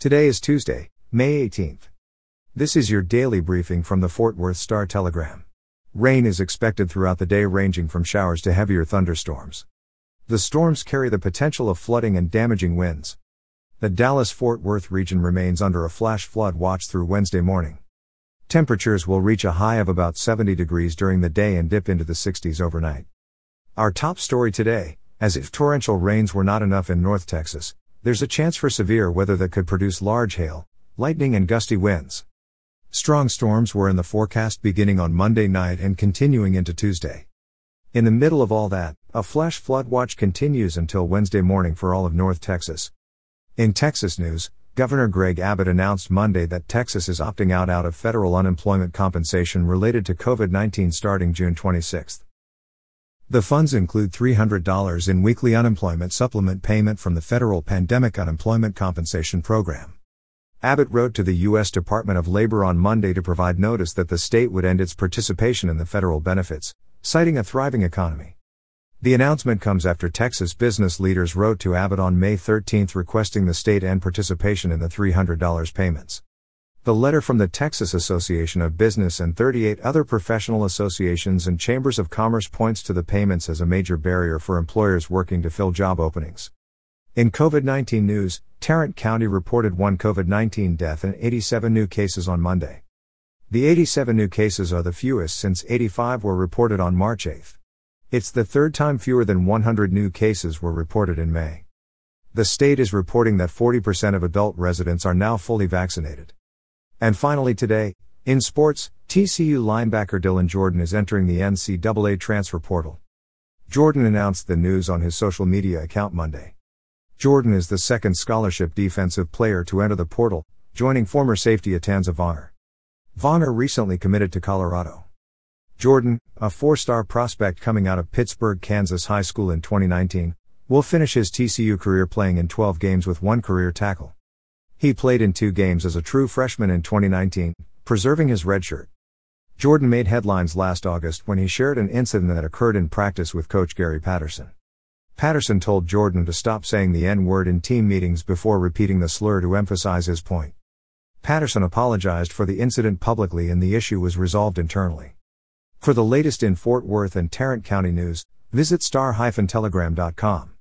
Today is Tuesday, May 18th. This is your daily briefing from the Fort Worth Star Telegram. Rain is expected throughout the day, ranging from showers to heavier thunderstorms. The storms carry the potential of flooding and damaging winds. The Dallas Fort Worth region remains under a flash flood watch through Wednesday morning. Temperatures will reach a high of about 70 degrees during the day and dip into the 60s overnight. Our top story today as if torrential rains were not enough in North Texas, there's a chance for severe weather that could produce large hail, lightning, and gusty winds. Strong storms were in the forecast beginning on Monday night and continuing into Tuesday. In the middle of all that, a flash flood watch continues until Wednesday morning for all of North Texas. In Texas news, Governor Greg Abbott announced Monday that Texas is opting out out of federal unemployment compensation related to COVID-19 starting June 26. The funds include $300 in weekly unemployment supplement payment from the federal Pandemic Unemployment Compensation Program. Abbott wrote to the U.S. Department of Labor on Monday to provide notice that the state would end its participation in the federal benefits, citing a thriving economy. The announcement comes after Texas business leaders wrote to Abbott on May 13 requesting the state end participation in the $300 payments. The letter from the Texas Association of Business and 38 other professional associations and chambers of commerce points to the payments as a major barrier for employers working to fill job openings. In COVID 19 news, Tarrant County reported one COVID 19 death and 87 new cases on Monday. The 87 new cases are the fewest since 85 were reported on March 8. It's the third time fewer than 100 new cases were reported in May. The state is reporting that 40% of adult residents are now fully vaccinated. And finally, today, in sports, TCU linebacker Dylan Jordan is entering the NCAA transfer portal. Jordan announced the news on his social media account Monday. Jordan is the second scholarship defensive player to enter the portal, joining former safety Atanza Vongor. Recently committed to Colorado. Jordan, a four star prospect coming out of Pittsburg, Kansas High School in 2019, will finish his TCU career playing in 12 games with one career tackle. He played in two games as a true freshman in 2019, preserving his redshirt. Jordan made headlines last August when he shared an incident that occurred in practice with coach Gary Patterson. Patterson told Jordan to stop saying the N word in team meetings before repeating the slur to emphasize his point. Patterson apologized for the incident publicly and the issue was resolved internally. For the latest in Fort Worth and Tarrant County news, visit star-telegram.com.